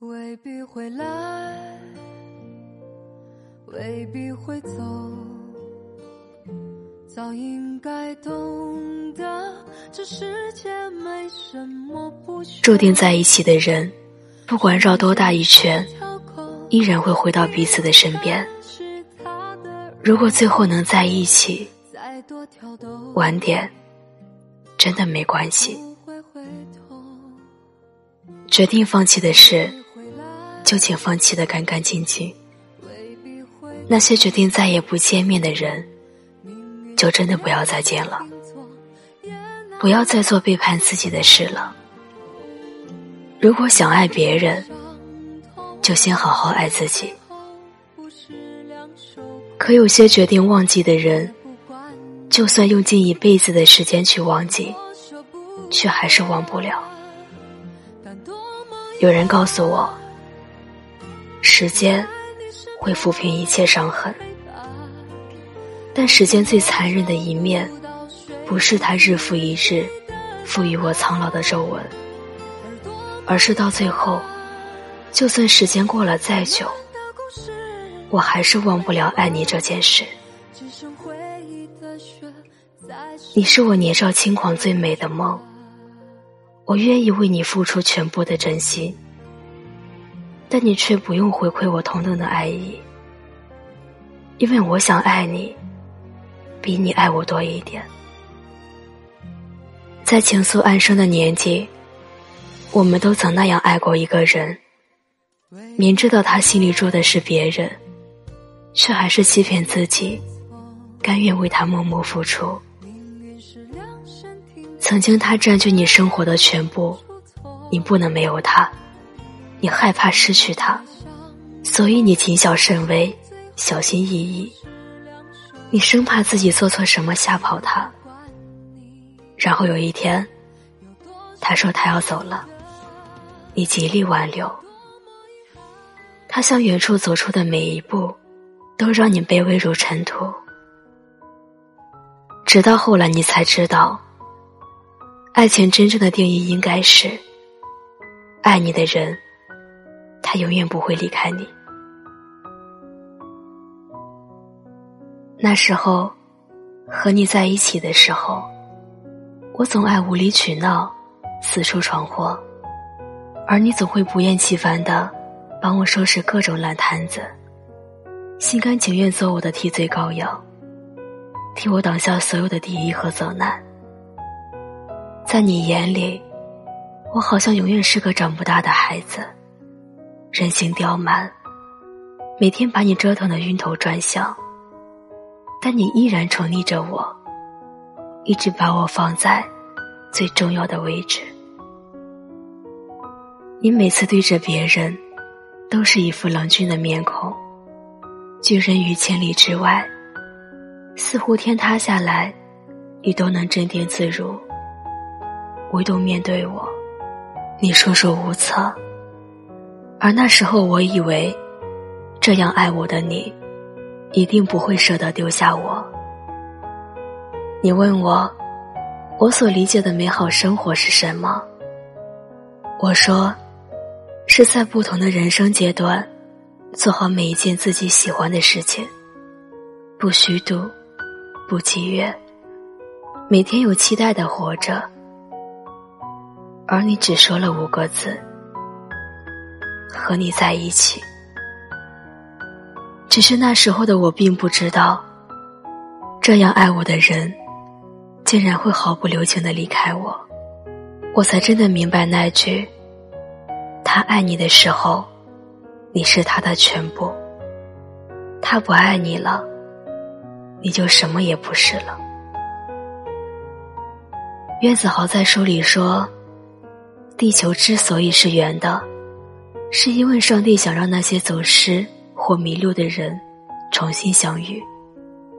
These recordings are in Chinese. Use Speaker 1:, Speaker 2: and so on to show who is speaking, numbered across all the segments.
Speaker 1: 未必会来，未必会走，早应该懂得，这世界没什么不
Speaker 2: 注定在一起的人，不管绕多大一圈，依然会回到彼此的身边。如果最后能在一起，晚点，真的没关系。决定放弃的事。就请放弃的干干净净。那些决定再也不见面的人，就真的不要再见了。不要再做背叛自己的事了。如果想爱别人，就先好好爱自己。可有些决定忘记的人，就算用尽一辈子的时间去忘记，却还是忘不了。有人告诉我。时间会抚平一切伤痕，但时间最残忍的一面，不是它日复一日赋予我苍老的皱纹，而是到最后，就算时间过了再久，我还是忘不了爱你这件事。你是我年少轻狂最美的梦，我愿意为你付出全部的真心。但你却不用回馈我同等的爱意，因为我想爱你，比你爱我多一点。在情愫暗生的年纪，我们都曾那样爱过一个人，明知道他心里住的是别人，却还是欺骗自己，甘愿为他默默付出。曾经他占据你生活的全部，你不能没有他。你害怕失去他，所以你谨小慎微，小心翼翼。你生怕自己做错什么吓跑他。然后有一天，他说他要走了，你极力挽留。他向远处走出的每一步，都让你卑微如尘土。直到后来，你才知道，爱情真正的定义应该是，爱你的人。他永远不会离开你。那时候，和你在一起的时候，我总爱无理取闹，四处闯祸，而你总会不厌其烦的帮我收拾各种烂摊子，心甘情愿做我的替罪羔羊，替我挡下所有的敌意和责难。在你眼里，我好像永远是个长不大的孩子。人性刁蛮，每天把你折腾的晕头转向，但你依然宠溺着我，一直把我放在最重要的位置。你每次对着别人，都是一副冷峻的面孔，拒人于千里之外，似乎天塌下来，你都能镇定自如。唯独面对我，你束手无策。而那时候，我以为，这样爱我的你，一定不会舍得丢下我。你问我，我所理解的美好生活是什么？我说，是在不同的人生阶段，做好每一件自己喜欢的事情，不虚度，不积怨，每天有期待的活着。而你只说了五个字。和你在一起，只是那时候的我并不知道，这样爱我的人，竟然会毫不留情的离开我。我才真的明白那句：他爱你的时候，你是他的全部；他不爱你了，你就什么也不是了。岳子豪在书里说：“地球之所以是圆的。”是因为上帝想让那些走失或迷路的人重新相遇，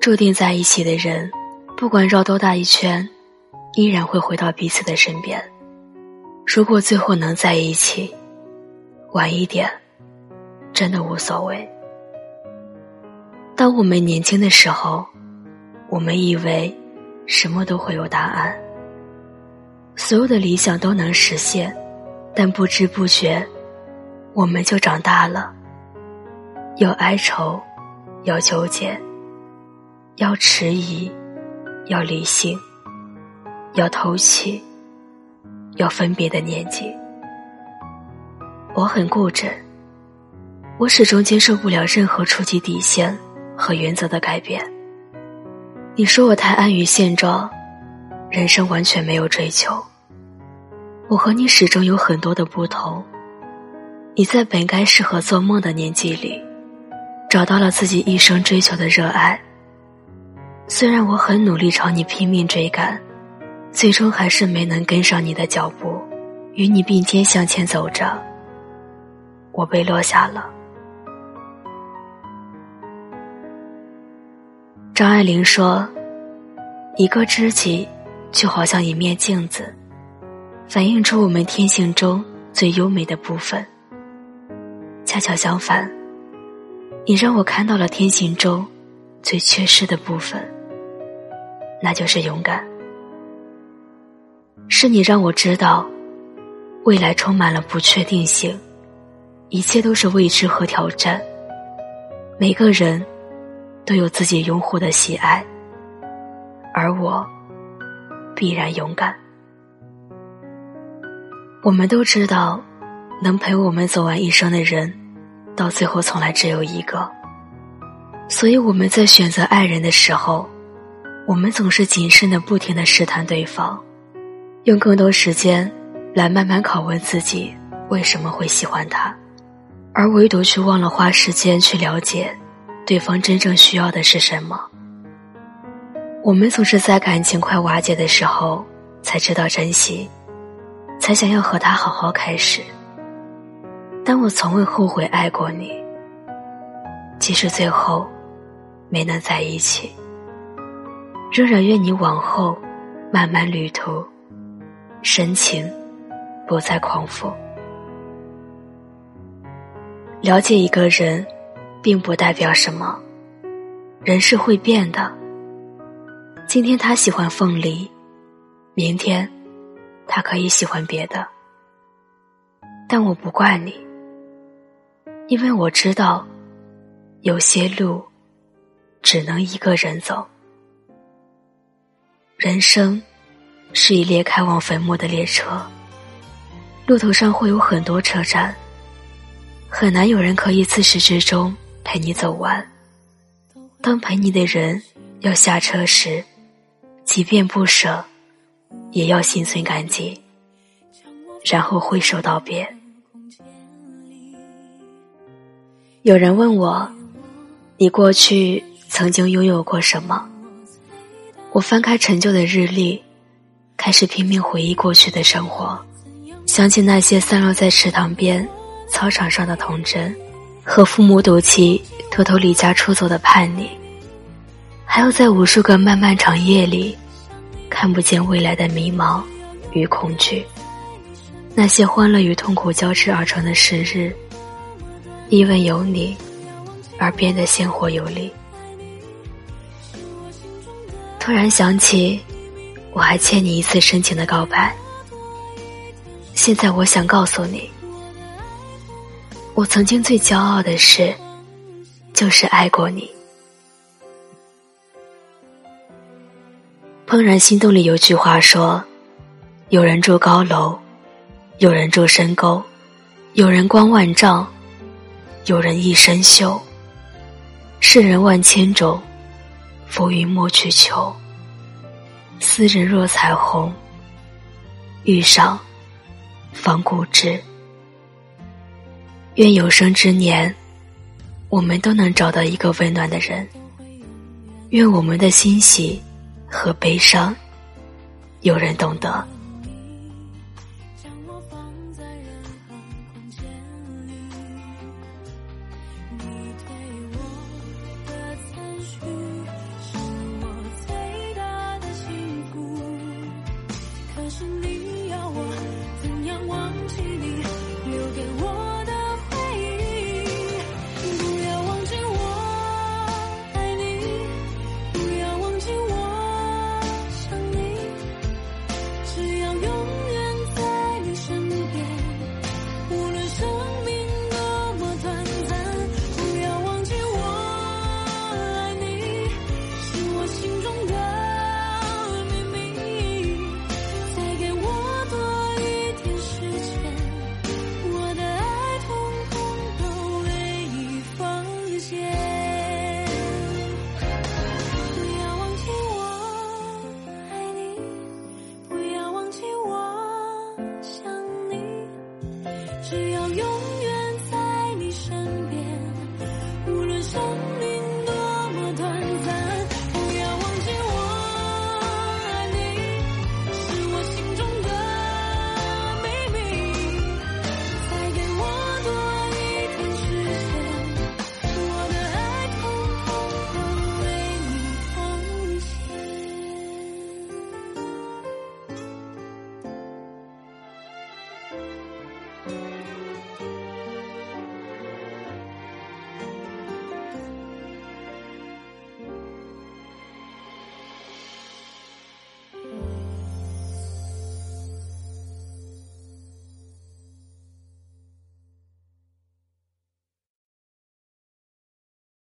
Speaker 2: 注定在一起的人，不管绕多大一圈，依然会回到彼此的身边。如果最后能在一起，晚一点，真的无所谓。当我们年轻的时候，我们以为什么都会有答案，所有的理想都能实现，但不知不觉。我们就长大了，要哀愁，要纠结，要迟疑，要理性，要偷气，要分别的年纪。我很固执，我始终接受不了任何触及底线和原则的改变。你说我太安于现状，人生完全没有追求。我和你始终有很多的不同。你在本该适合做梦的年纪里，找到了自己一生追求的热爱。虽然我很努力朝你拼命追赶，最终还是没能跟上你的脚步，与你并肩向前走着。我被落下了。张爱玲说：“一个知己，就好像一面镜子，反映出我们天性中最优美的部分。”恰巧相反，你让我看到了天行中最缺失的部分，那就是勇敢。是你让我知道，未来充满了不确定性，一切都是未知和挑战。每个人都有自己拥护的喜爱，而我必然勇敢。我们都知道。能陪我们走完一生的人，到最后从来只有一个。所以我们在选择爱人的时候，我们总是谨慎的、不停的试探对方，用更多时间来慢慢拷问自己为什么会喜欢他，而唯独却忘了花时间去了解对方真正需要的是什么。我们总是在感情快瓦解的时候才知道珍惜，才想要和他好好开始。但我从未后悔爱过你，即使最后没能在一起，仍然愿你往后漫漫旅途，深情不再狂赴。了解一个人，并不代表什么，人是会变的。今天他喜欢凤梨，明天他可以喜欢别的，但我不怪你。因为我知道，有些路只能一个人走。人生是一列开往坟墓的列车，路途上会有很多车站，很难有人可以自始至终陪你走完。当陪你的人要下车时，即便不舍，也要心存感激，然后挥手道别。有人问我：“你过去曾经拥有过什么？”我翻开陈旧的日历，开始拼命回忆过去的生活，想起那些散落在池塘边、操场上的童真，和父母赌气偷偷离家出走的叛逆，还有在无数个漫漫长夜里看不见未来的迷茫与恐惧，那些欢乐与痛苦交织而成的时日。因为有你，而变得鲜活有力。突然想起，我还欠你一次深情的告白。现在我想告诉你，我曾经最骄傲的事，就是爱过你。《怦然心动》里有句话说：“有人住高楼，有人住深沟，有人光万丈。”有人一身锈，世人万千种，浮云莫去求。斯人若彩虹，遇上方固执。愿有生之年，我们都能找到一个温暖的人。愿我们的欣喜和悲伤，有人懂得。